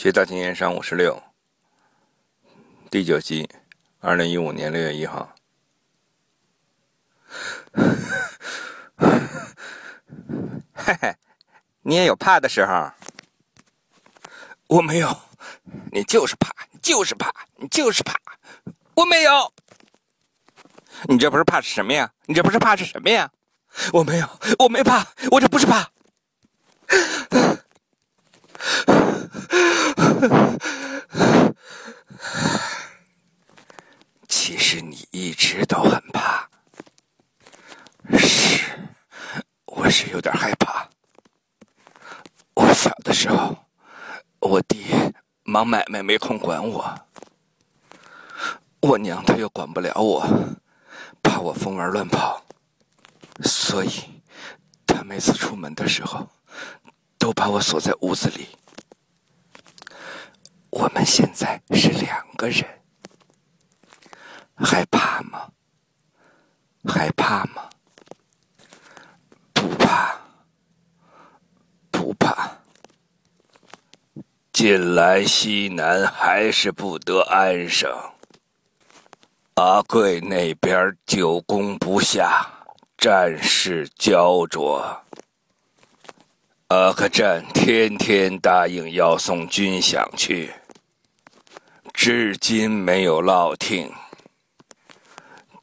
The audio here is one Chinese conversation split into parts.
学大经验商五十六，第九集，二零一五年六月一号。嘿嘿，你也有怕的时候。我没有，你就是怕，你就是怕，你就是怕。我没有，你这不是怕是什么呀？你这不是怕是什么呀？我没有，我没怕，我这不是怕。其实你一直都很怕，是，我是有点害怕。我小的时候，我爹忙买卖没空管我，我娘她又管不了我，怕我疯玩乱跑，所以，她每次出门的时候，都把我锁在屋子里。我们现在是两个人，害怕吗？害怕吗？不怕，不怕。近来西南还是不得安生，阿贵那边久攻不下，战事焦灼。阿克战天天答应要送军饷去，至今没有落听。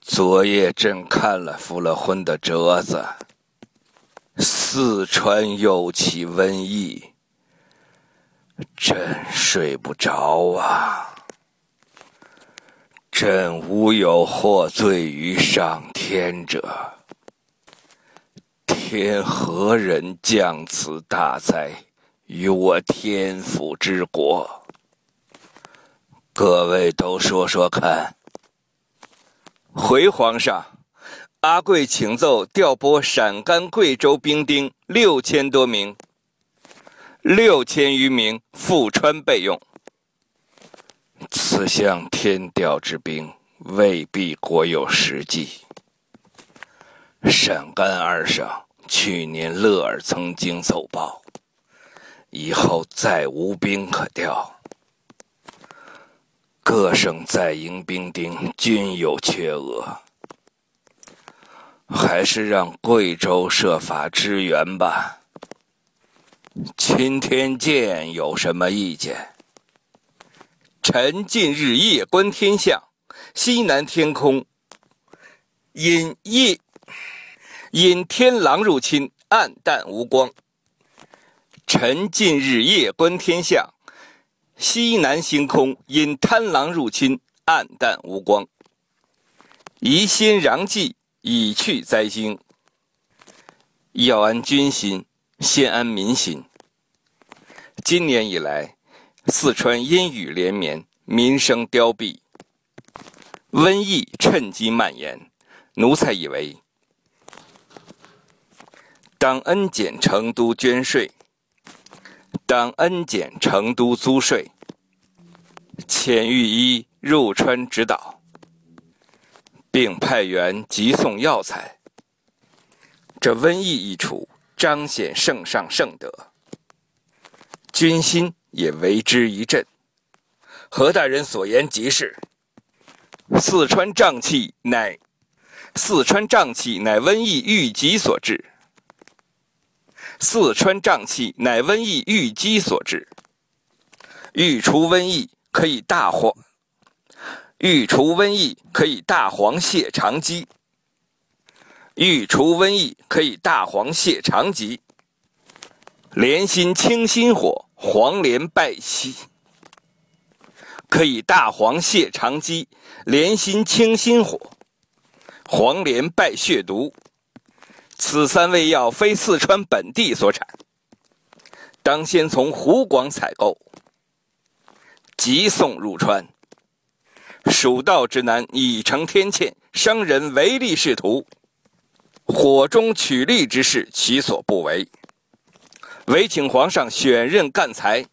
昨夜朕看了复了婚的折子，四川又起瘟疫，朕睡不着啊！朕无有获罪于上天者。天何人降此大灾于我天府之国？各位都说说看。回皇上，阿贵请奏调拨陕甘贵州兵丁六千多名，六千余名赴川备用。此项天调之兵，未必国有实际。陕甘二省。去年勒尔曾经奏报，以后再无兵可调，各省在营兵丁均有缺额，还是让贵州设法支援吧。钦天监有什么意见？臣近日夜观天象，西南天空因夜。因天狼入侵，暗淡无光。臣近日夜观天象，西南星空因贪狼入侵，暗淡无光。宜先攘迹，以去灾星。要安军心，先安民心。今年以来，四川阴雨连绵，民生凋敝，瘟疫趁机蔓延。奴才以为。当恩减成都捐税，当恩减成都租税，遣御医入川指导，并派员急送药材。这瘟疫一除，彰显圣上圣德，军心也为之一振。何大人所言极是。四川瘴气乃四川瘴气乃瘟疫郁疾所致。四川瘴气乃瘟疫郁积所致，欲除瘟疫可以大黄，欲除瘟疫可以大黄泻肠积，欲除瘟疫可以大黄泻肠积。连心清心火，黄连败息，可以大黄泻肠积。连心清心火，黄连败血毒。此三味药非四川本地所产，当先从湖广采购，急送入川。蜀道之难已成天堑，商人唯利是图，火中取利之事，其所不为？唯请皇上选任干才，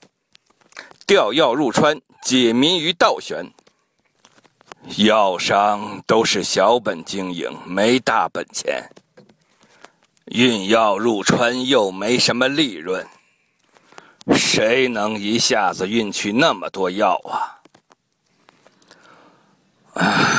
调药入川，解民于倒悬。药商都是小本经营，没大本钱。运药入川又没什么利润。谁能一下子运去那么多药啊？唉